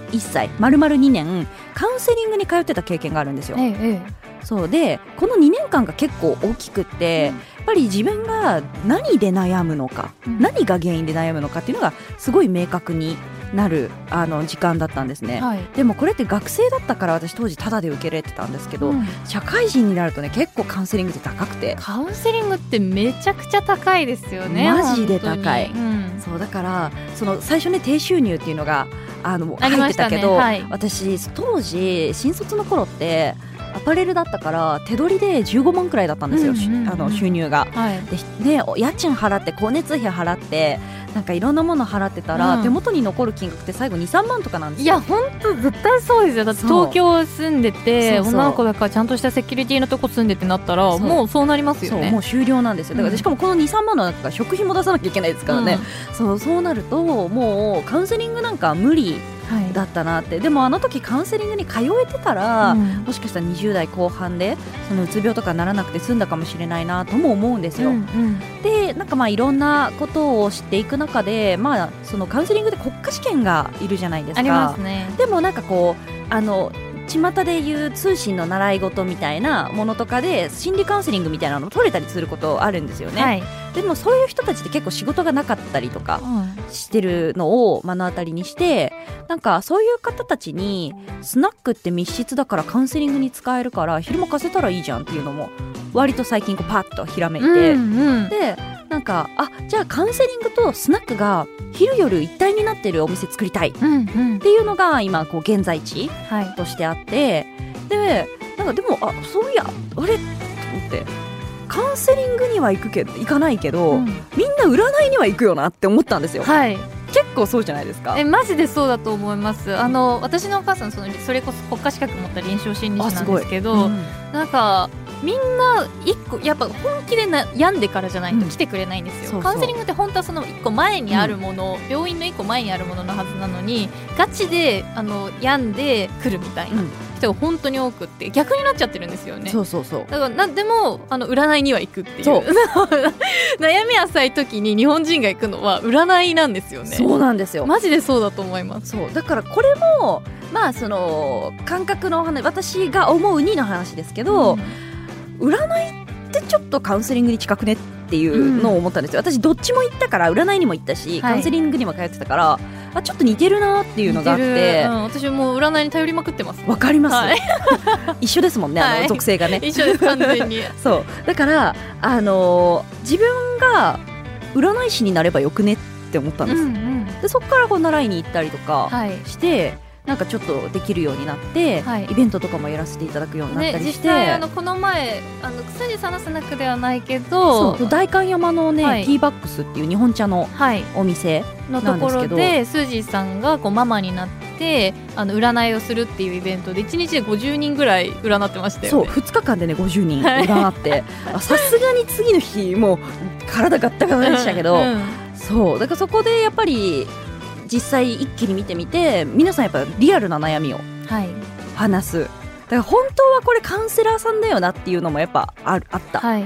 丸々2年カウンセリングに通ってた経験があるんですよ。ええそう。でこの2年間が結構大きくって、うん、やっぱり自分が何で悩むのか、うん、何が原因で悩むのかっていうのがすごい明確になるあの時間だったんですね、はい。でもこれって学生だったから私当時タダで受けれてたんですけど、うん。社会人になるとね結構カウンセリングって高くて。カウンセリングってめちゃくちゃ高いですよねマジで高い。うん。そうだからその最初ね低収入っていうのがあの入ってたけど、はい。私当時新卒の頃ってアパレルだったから手取りで15万くらいだったんですよ、うんうんうんあの収入が。はい。でね、家賃払って光熱費払ってなんかいろんなもの払ってたら、うん。手元に残る金額って最後23万とかなんですよ。いや本当絶対そうですよ。だって東京住んでて女の子だからちゃんとしたセキュリティのとこ住んでってなったらもうそうなりますよね。もう終了なんですよ。だかうん。らしかもこの23万の中から食費も出さなきゃいけないですからね、そうそうなるともうカウンセリングなんか無理だったなって。でもあの時カウンセリングに通えてたら、うん。もしかしたら20代後半でそのうつ病とかならなくて済んだかもしれないなとも思うんですよ。うんうん。でなんかまあいろんなことを知っていく中で、まあ、そのカウンセリングで国家試験がいるじゃないですか。ありますね。でもなんかこうあの巷でいう通信の習い事みたいなものとかで心理カウンセリングみたいなのを取れたりすることあるんですよね、はいでもそういう人たちって結構仕事がなかったりとかうんしてるのを目の当たりにしてなんかそういう方たちにスナックって密室だからカウンセリングに使えるから昼間貸せたらいいじゃんっていうのも割と最近こうパッとひらめいて、うんうん。でなんかあじゃあカウンセリングとスナックが昼夜一体になってるお店作りたいっていうのが今こう現在地はい。としてあってでなんかでもあそういやあれ？と思ってカウンセリングには行くけど行かないけど、うん。みんな占いには行くよなって思ったんですよ、はい。結構そうじゃないですか。えマジでそうだと思います。あの私のお母さんそのそれこそ国家資格持った臨床心理士なんですけどうん。なんかみんな一個やっぱ本気でな病んでからじゃないと来てくれないんですよ、うんカウンセリングって本当はその一個前にあるもの、病院の一個前にあるもののはずなのにガチであの病んで来るみたいなうん。人が本当に多くって逆になっちゃってるんですよね。そうそうそう。だからなんでもあの占いには行くっていう。悩み浅い時に日本人が行くのは占いなんですよね。そうなんですよ、マジでそうだと思います。そう。だからこれもまあその感覚の話私が思うにの話ですけど、占いってちょっとカウンセリングに近くねっていうのを思ったんですよ、私どっちも行ったから占いにも行ったし、はい。カウンセリングにも通ってたからあちょっと似てるなっていうのがあっ似てる。うん、私もう占いに頼りまくってます。わかります、はい。一緒ですもんねあのはい。属性がね、一緒です完全に。そう。だからあのー自分が占い師になればよくねって思ったんです、うんでそこからこう習いに行ったりとかはい。して、なんかちょっとできるようになって、はい。イベントとかもやらせていただくようになったりして、際あのこの前あの薬さんのスナックではないけそどう代官山のね、はい。ティーバックスっていう日本茶のはい。お店のところでスージーさんがこうママになってあの占いをするっていうイベントで1日で50人ぐらい占ってましたそうよね2日間でね50人はい。占って。あさすがに次の日もう体ガッタガタでしたけど、うん。そうだからそこでやっぱり実際一気に見てみて皆さんやっぱリアルな悩みをはい。話す。だから本当はこれカウンセラーさんだよなっていうのもやっぱあるあった、はい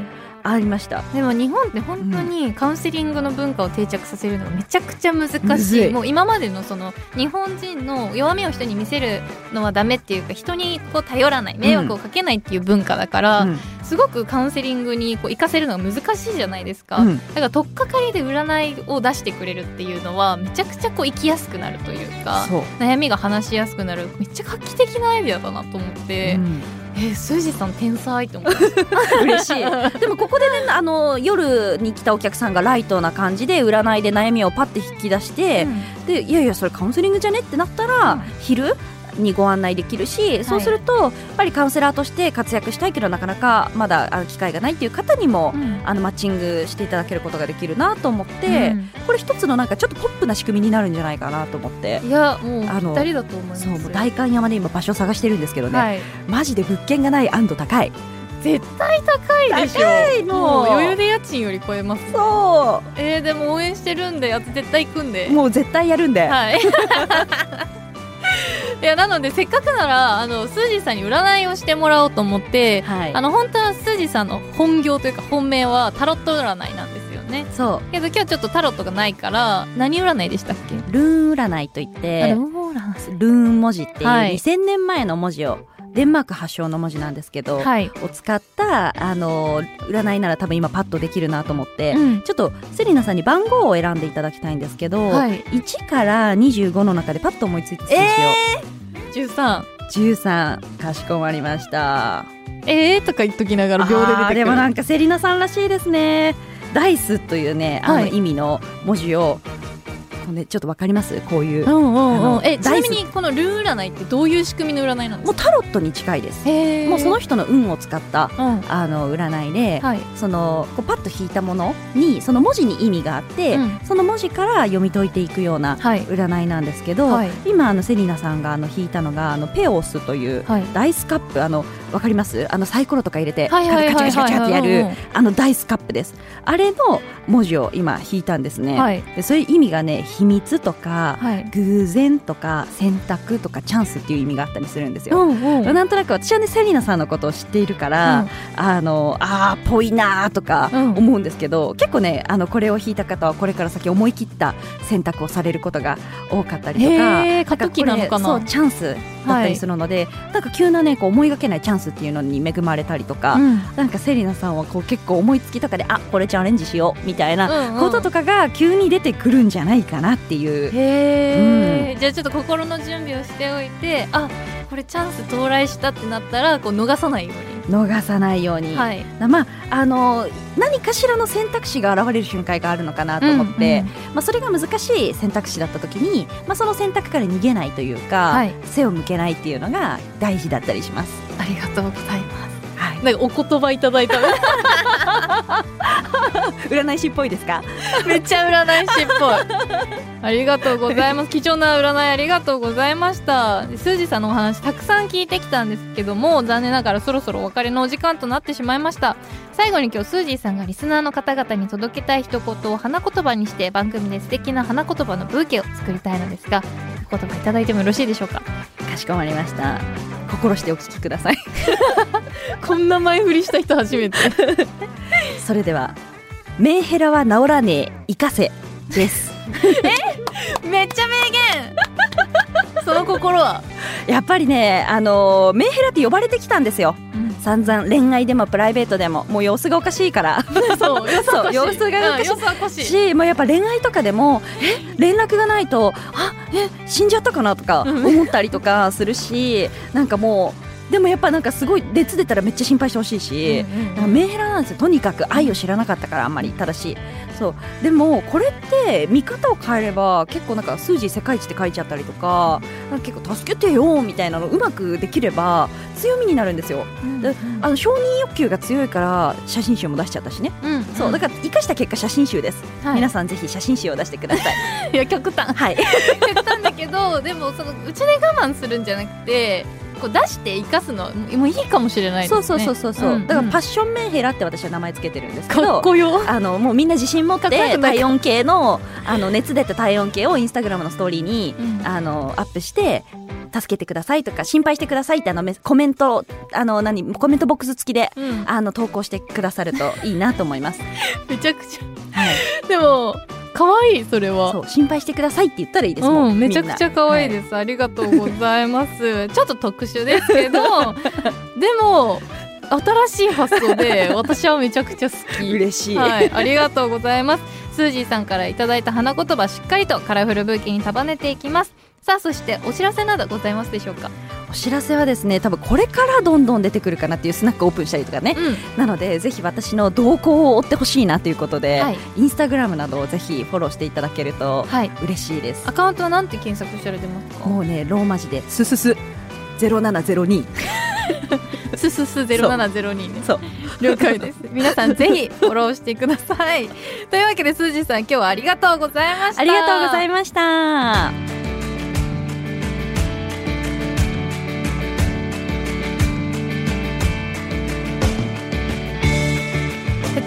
ありました。でも日本って本当にカウンセリングの文化を定着させるのがめちゃくちゃ難しい。もう今までのその日本人の弱みを人に見せるのはダメっていうか人にこう頼らない迷惑をかけないっていう文化だから、うん。すごくカウンセリングにこう活かせるのが難しいじゃないですか、うん。だから取っかかりで占いを出してくれるっていうのはめちゃくちゃこう生きやすくなるというか悩みが話しやすくなる。めっちゃ画期的なアイデアだなと思って、うんえー、スージーさん天才と思って 嬉しい。でもここでねあの夜に来たお客さんがライトな感じで占いで悩みをパッて引き出して、でいやいやそれカウンセリングじゃねってなったら、うん。昼にご案内できるし、そうするとやっぱりカウンセラーとして活躍したいけどなかなかまだあの機会がないっていう方にも、うん。あのマッチングしていただけることができるなと思って、うん。これ一つのなんかちょっとポップな仕組みになるんじゃないかなと思って。いやもうあのだと思いますそうもう代官山で今場所探してるんですけどね、はい、マジで物件がない高い。絶対高いでしょ。高い。のもう。余裕で家賃より超えます。そえー、でも応援してるんであと絶対行くんで。うもう絶対やるんで、はい いやなのでせっかくならあのスージーさんに占いをしてもらおうと思って、はい。あの本当はスージーさんの本業というか本命はタロット占いなんですよね。そけど今日ちょっとタロットがないから何占いでしたっけ？うルーン占いといっあてルーン文字っていうはい。2000年前の文字をデンマーク発祥の文字なんですけど、はい。を使ったあの占いなら多分今パッとできるなと思って、うんちょっとセリナさんに番号を選んでいただきたいんですけど、はい。1から25の中でパッと思いついた数字を、13。13かしこまりましたえーとか言っときながら秒で出てくる。でもなんかセリナさんらしいですねダイスというねあのはい意味の文字を、こちょっとわかります？こういう、うんうんあうんの。え、ちなみにこのルー占いってどういう仕組みの占いなんですか？もうタロットに近いですもうその人の運を使ったうん。あの占いで、はい。そのこうパッと引いたものにその文字に意味があって、うんその文字から読み解いていくようなはい。占いなんですけど、はい。今あのセリナさんがあの引いたのがあのペオスというはい。ダイスカップあのわかります？あのサイコロとか入れてカはいはいチャカチャカチャってやるはいはいはいあのダイスカップです。あれの文字を今引いたんですね、はい。でそういう意味がね秘密とかはい。偶然とか選択とかチャンスっていう意味があったりするんですよ、んうん。なんとなく私はねセリナさんのことを知っているから、あのあーぽいなーとかうん。思うんですけど、結構ねあのこれを引いた方はこれから先思い切った選択をされることが多かったりとか過渡期なのかなそうチャンスだったりするので、なんか急なねこう思いがけないチャンスっていうのに恵まれたりとか、うん。なんかセリナさんはこう結構思いつきとかであこれチャレンジしようみたいなこととかが急に出てくるんじゃないかなっていう。じゃあちょっと心の準備をしておいてあこれチャンス到来したってなったらこう逃さないよう逃さないように、にはい。まああの何かしらの選択肢が現れる瞬間があるのかなと思って、まあ、それが難しい選択肢だった時に、まあ、その選択から逃げないというか、はい。背を向けないっていうのが大事だったりします。ありがとうございます。はい、なんかお言葉いただいた。占い師っぽいですか？めっちゃ占い師っぽい。ありがとうございます。貴重な占いありがとうございました。でスージーさんのお話たくさん聞いてきたんですけども残念ながらそろそろお別れのお時間となってしまいました。最後に今日スージーさんがリスナーの方々に届けたい一言を花言葉にして番組で素敵な花言葉のブーケを作りたいのですがお言葉いただいてもよろしいでしょうか？かしこまりました心してお聞きください。こんな前振りした人初めて。それではメンヘラは治らねえ生かせです。めっちゃ名言。その心は、やっぱりねあのメンヘラって呼ばれてきたんですよ散々恋愛でもプライベートでももう様子がおかしいから。そう様子そう様子がおかしい。しい。し、もうやっぱ恋愛とかでもえ連絡がないとあえ死んじゃったかなとかうん思ったりとかするしなんかもうでもやっぱなんかすごい熱出たらめっちゃ心配してほしいし、なんかメンヘラなんですよとにかく愛を知らなかったからあんまりただしそう。でもこれって見方を変えれば結構なんか数字世界一って書いちゃったりとか結構助けてよみたいなのうまくできれば強みになるんですよ。であの承認欲求が強いから写真集も出しちゃったしね、うんそう。だから生かした結果写真集です、ら皆さんぜひ写真集を出してください。いや極端。はい。極端だけどでもそのうちで我慢するんじゃなくてこう出して生かすのはもういいかもしれないですね。そうそうそうそうそう、んだからパッッションメンヘラって私は名前つけてるんですけどあのもうみんな自信持って体温計のあの熱出た体温計をインスタグラムのストーリーにうん。あのアップして助けてくださいとか心配してくださいってあのメコメントあの何コメントボックス付きでうん。あの投稿してくださるといいなと思います。めちゃくちはい、ゃでも可愛いそれは心配してくださいって言ったらいいですもうん、めちゃくちゃ可愛いす。です、ありがとうございますちょっと特殊ですけど でも新しい発想で私はめちゃくちゃ好き嬉しい。はい、ありがとうございます。スージーさんからいただいた花言葉しっかりとカラフルブーケに束ねていきます。さあそしてお知らせなどございますでしょうか？お知らせはですね多分これからどんどん出てくるかなっていうスナックオープンしたりとかね、うん、なのでぜひ私の動向を追ってほしいなということで、はいインスタグラムなどをぜひフォローしていただけるとはい。嬉しいですアカウントはなんて検索したら出ますか。もうねローマ字で「すすす0702すすすゼロ七ゼロ二ね」。そう了解です。皆さんぜひフォローしてください。というわけでスージーさん今日はありがとうございました。ありがとうございまました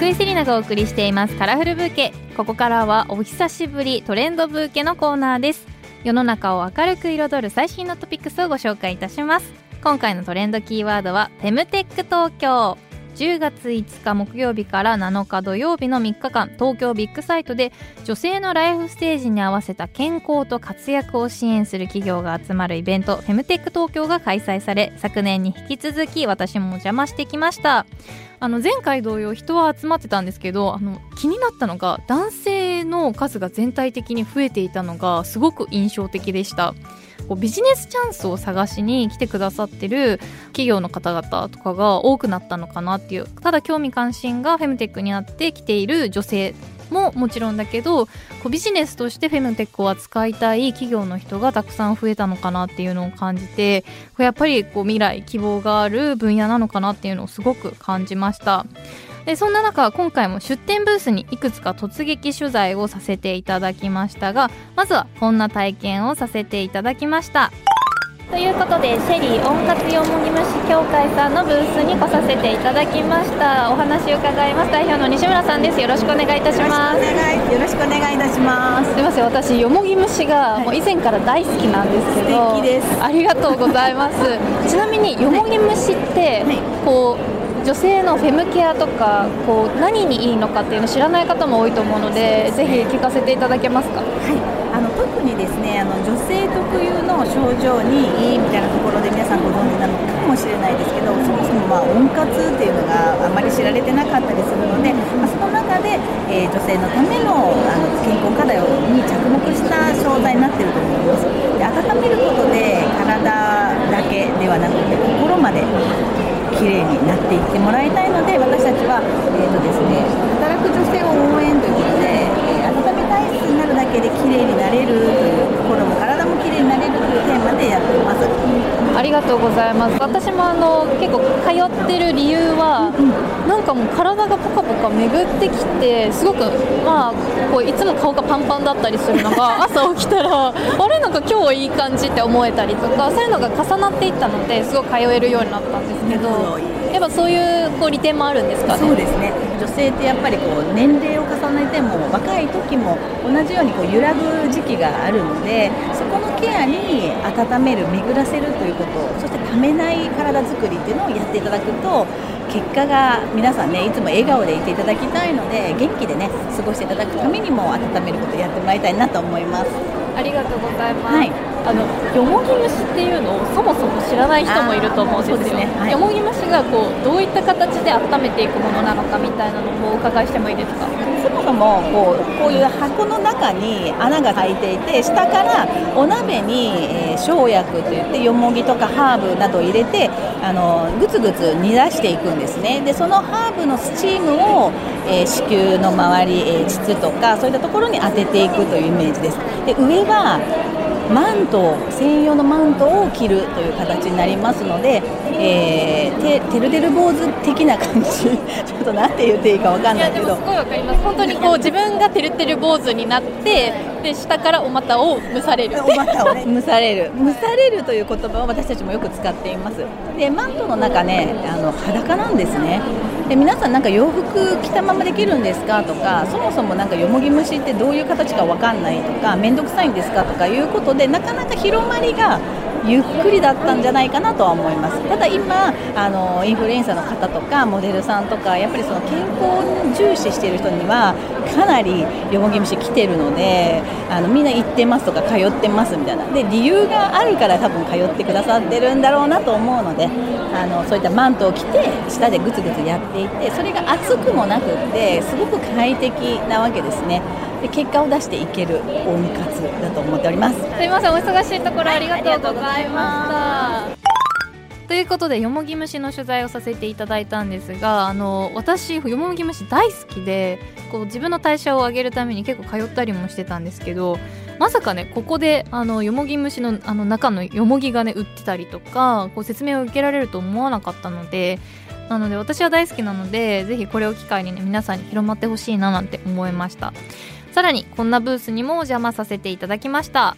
福井セリナがお送りしていますカラフルブーケ。ここからはお久しぶりトレンドブーケのコーナーです。世の中を明るく彩る最新のトピックスをご紹介いたします今回のトレンドキーワードはフェムテック東京10月5日木曜日から7日土曜日の3日間東京ビッグサイトで女性のライフステージに合わせた健康と活躍を支援する企業が集まるイベントフェムテック東京が開催され昨年に引き続き私もお邪魔してきました。あの前回同様人は集まってたんですけどあの気になったのが男性の数が全体的に増えていたのがすごく印象的でした。こうビジネスチャンスを探しに来てくださってる企業の方々とかが多くなったのかなっていうただ興味関心がフェムテックにあって来ている女性ももちろんだけどこうビジネスとしてフェムテックを扱いたい企業の人がたくさん増えたのかなっていうのを感じてこうやっぱりこう未来希望がある分野なのかなっていうのをすごく感じました。でそんな中今回も出店ブースにいくつか突撃取材をさせていただきましたがまずはこんな体験をさせていただきました。ということでシェリー温活よもぎ虫協会さんのブースに来させていただきました。お話を伺います。代表の西村さんです。よろしくお願いいたします。よろしくお願いいたします。すみません。私よもぎ虫がもう以前から大好きなんですけど、はい、です。ありがとうございます。ちなみによもぎ虫って、こう女性のフェムケアとかこう何にいいのかっていうの知らない方も多いと思うのでぜひ聞かせていただけますか、はい、あの特にですねあの女性特有の症状にいいみたいなところで皆さんご存知なのかもしれないですけどそもそもまあ温活っていうのがあまり知られてなかったりするので、まあ、その中で、えー、女性のためのあの健康課題に着目した商材になっていると思います。で温めることで体だけではなくて心まで綺麗になっていってもらいたいので私たちは、えーとですね、働く女性を応援ということで、え、温め体質になるだけで綺麗になれるという心も体も綺麗になれるというテーマでやっていますありがとうございます私もあの結構通ってる理由は、うん、なんかもう体がポカポカ巡ってきてすごくまあこういつも顔がパンパンだったりするのが 朝起きたらあれなんか今日いい感じって思えたりとかそういうのが重なっていったのですごく通えるようになったんですけど。やっぱそういうこう利点もあるんですか、ね、そうですね。女性ってやっぱりこう年齢を重ねても若い時も同じようにこう揺らぐ時期があるのでそこのケアに温める巡らせるということそしてためない体づくりっていうのをやっていただくと結果が皆さんねいつも笑顔でいていただきたいので元気でね過ごしていただくためにも温めることをやってもらいたいなと思います。ありがとうございます、はいあのよもぎ虫っていうのをそもそも知らない人もいると思うんですよ、ね。はい、よもぎ虫がこうどういった形で温めていくものなのかみたいなのもお伺いしてもいいですか？そもそもこうこういう箱の中に穴が開いていて下からお鍋に、えー、生薬といってよもぎとかハーブなどを入れてあのぐつぐつ煮出していくんですね。でそのハーブのスチームを、えー、子宮の周り、えー、膣とかそういったところに当てていくというイメージです。で上はマント専用のマントを着るという形になりますので、えー、ててるてる坊主的な感じ。ちょっとなんて言っていいかわかんないけど。すごいわかります。本当にこう自分がてるてる坊主になってで下からお股を蒸される。お股をね。蒸される。蒸されるという言葉を私たちもよく使っています。でマントの中ねあの裸なんですね。で皆さんなんか洋服着たままできるんですかとかそもそもなんかよもぎ虫ってどういう形かわかんないとか面倒くさいんですかとかいうことでなかなか広まりがゆっくりだったんじゃないかなとは思いますただ今あのインフルエンサーの方とかモデルさんとかやっぱりその健康を重視している人にはかなりよもぎ虫来てるのであのみんな行ってますとか通ってますみたいなで理由があるから多分通ってくださってるんだろうなと思うのであのそういったマントを着て下でぐつぐつやっていてそれが熱くもなくってすごく快適なわけですね。で結果を出していける温活だと思っております。すみませんお忙しいところありがとうございました、ということでよもぎ虫の取材をさせていただいたんですがあの私よもぎ虫大好きでこう自分の代謝を上げるために結構通ったりもしてたんですけどまさかねここであのよもぎ虫のあの中のよもぎがね売ってたりとかこう説明を受けられると思わなかったのでなので私は大好きなのでぜひこれを機会にね皆さんに広まってほしいななんて思いましたさらにこんなブースにもお邪魔させていただきました。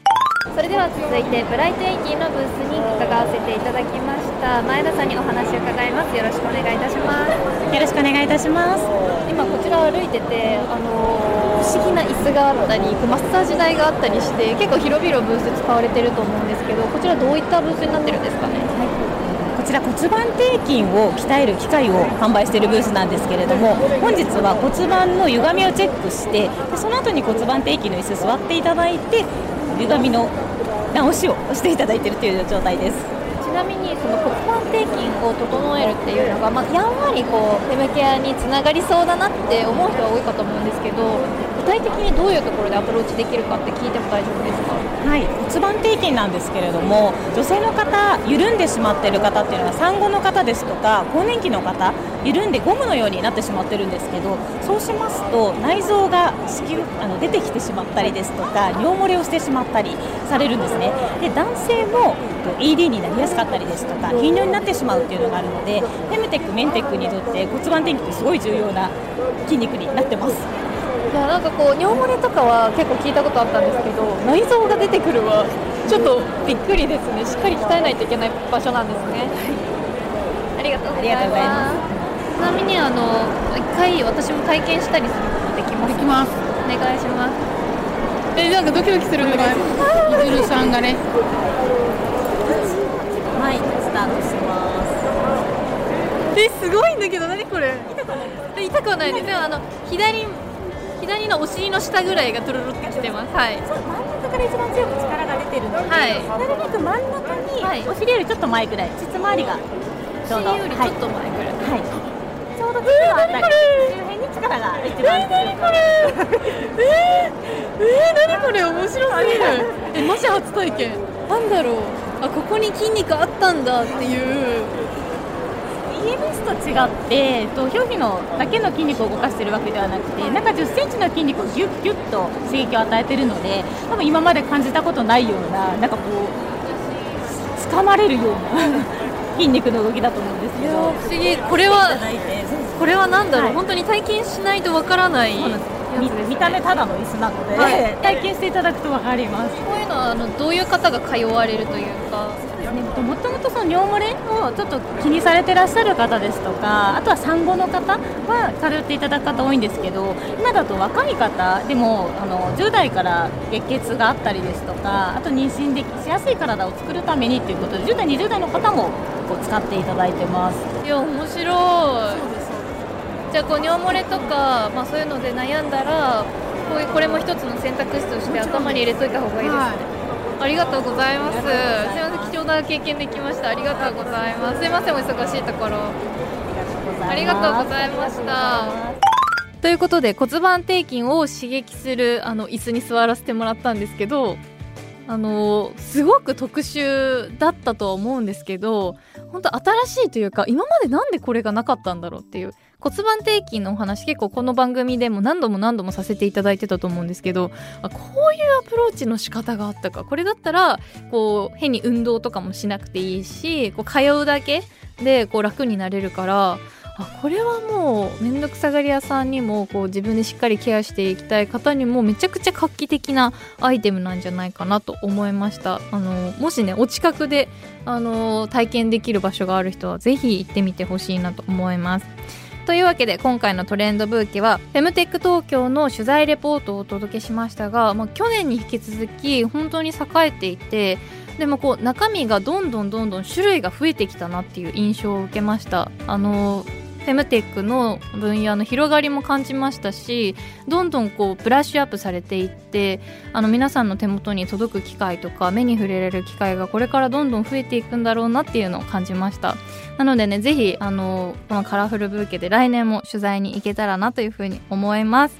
それでは続いてブライトエイティのブースに伺わせていただきました。前田さんにお話を伺います。よろしくお願いいたします。よろしくお願いいたします。今こちら歩いててあのー、不思議な椅子があったりマッサージ台があったりして結構広々ブース使われてると思うんですけどこちらどういったブースになってるんですかね、はいこちら骨盤底筋を鍛える機械を販売しているブースなんですけれども本日は骨盤の歪みをチェックしてでその後に骨盤底筋の椅子座っていただいて歪みの直しをしていただいているという状態です。ちなみにその骨盤底筋を整えるっていうのが、まあ、やんわりこうフェムケアにつながりそうだなって思う人が多いかと思うんですけど具体的にどういうところでアプローチできるかって聞いても大丈夫ですか？はい骨盤底筋なんですけれども女性の方緩んでしまっている方っていうのは産後の方ですとか更年期の方緩んでゴムのようになってしまってるんですけどそうしますと内臓が子宮あの出てきてしまったりですとか尿漏れをしてしまったりされるんですね。で男性も ED になりやすかったりですとか頻尿になってしまうっていうのがあるのでフェムテックメンテックにとって骨盤底筋ってすごい重要な筋肉になってます。いやなんかこう尿漏れとかは結構聞いたことあったんですけど内臓が出てくるはちょっとびっくりですね。しっかり鍛えないといけない場所なんですね、ありがとうございます。ちなみにあの一回私も体験したりすることできますできます。お願いします。えなんかドキドキするんだけどいずるさんがね。はいスタートします。えすごいんだけど何これ？痛くはないです。でもあの左左のお尻の下ぐらいがトゥルルってきてます。はい。そう真ん中から一番強く力が出てるので、はい。なるべく真ん中に、はい。お尻よりちょっと前ぐらい膣周りがちょうど。お尻よりちょっと前ぐらい、はい、はい、ちょうど膣のあたり周辺に力が一番強くえー、何これ？面白すぎる。えマジ初体験。なんだろう。あここに筋肉あったんだっていう EMS と違ってえっと表皮のだけの筋肉を動かしているわけではなくて中1 0センチの筋肉をギュッギュッと刺激を与えているので多分今まで感じたことないようななんかこう掴まれるような 筋肉の動きだと思うんですけど。不思議。これはこれは何だろう、はい。本当に体験しないとわからない見見た目ただの椅子なので、はい。体験していただくと分かります。こういうのはあのどういう方が通われるというかもともとその尿漏れをちょっと気にされてらっしゃる方ですとかあとは産後の方は通っていただく方多いんですけど今だと若い方でもあの10代から月経があったりですとかあと妊娠でしやすい体を作るためにということで10代20代の方もこう使っていただいてます。いや面白い。じゃあこう尿漏れとか、まあ、そういうので悩んだらこういうこれも一つの選択肢として頭に入れといた方がいいですね、ありがとうございます。すいません貴重な経験できました。ありがとうございます。すいませんお忙しいところ。ありがとうございました。ということで骨盤底筋を刺激するあの椅子に座らせてもらったんですけどあのすごく特殊だったとは思うんですけど本当新しいというか今までなんでこれがなかったんだろうっていう骨盤底筋のお話結構この番組でも何度も何度もさせていただいてたと思うんですけどこういうアプローチの仕方があったか。これだったらこう変に運動とかもしなくていいしこう通うだけでこう楽になれるからあこれはもう面倒くさがり屋さんにもこう自分でしっかりケアしていきたい方にもめちゃくちゃ画期的なアイテムなんじゃないかなと思いました。あのもしねお近くであの体験できる場所がある人はぜひ行ってみてほしいなと思います。というわけで今回のトレンドブーケはフェムテック東京の取材レポートをお届けしましたが、まあ、去年に引き続き本当に栄えていてでもこう中身がどんどんどんどん種類が増えてきたなっていう印象を受けました。あのフェムテックの分野の広がりも感じましたしどんどんこうブラッシュアップされていってあの皆さんの手元に届く機会とか目に触れられる機会がこれからどんどん増えていくんだろうなっていうのを感じました。なのでねぜひあのこのカラフルブーケで来年も取材に行けたらなというふうに思います。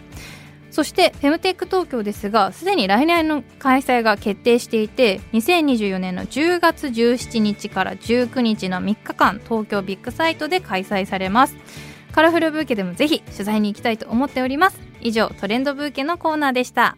そしてフェムテック東京ですがすでに来年の開催が決定していて2024年の10月17日から19日の3日間東京ビッグサイトで開催されます。カラフルブーケでもぜひ取材に行きたいと思っております。以上トレンドブーケのコーナーでした。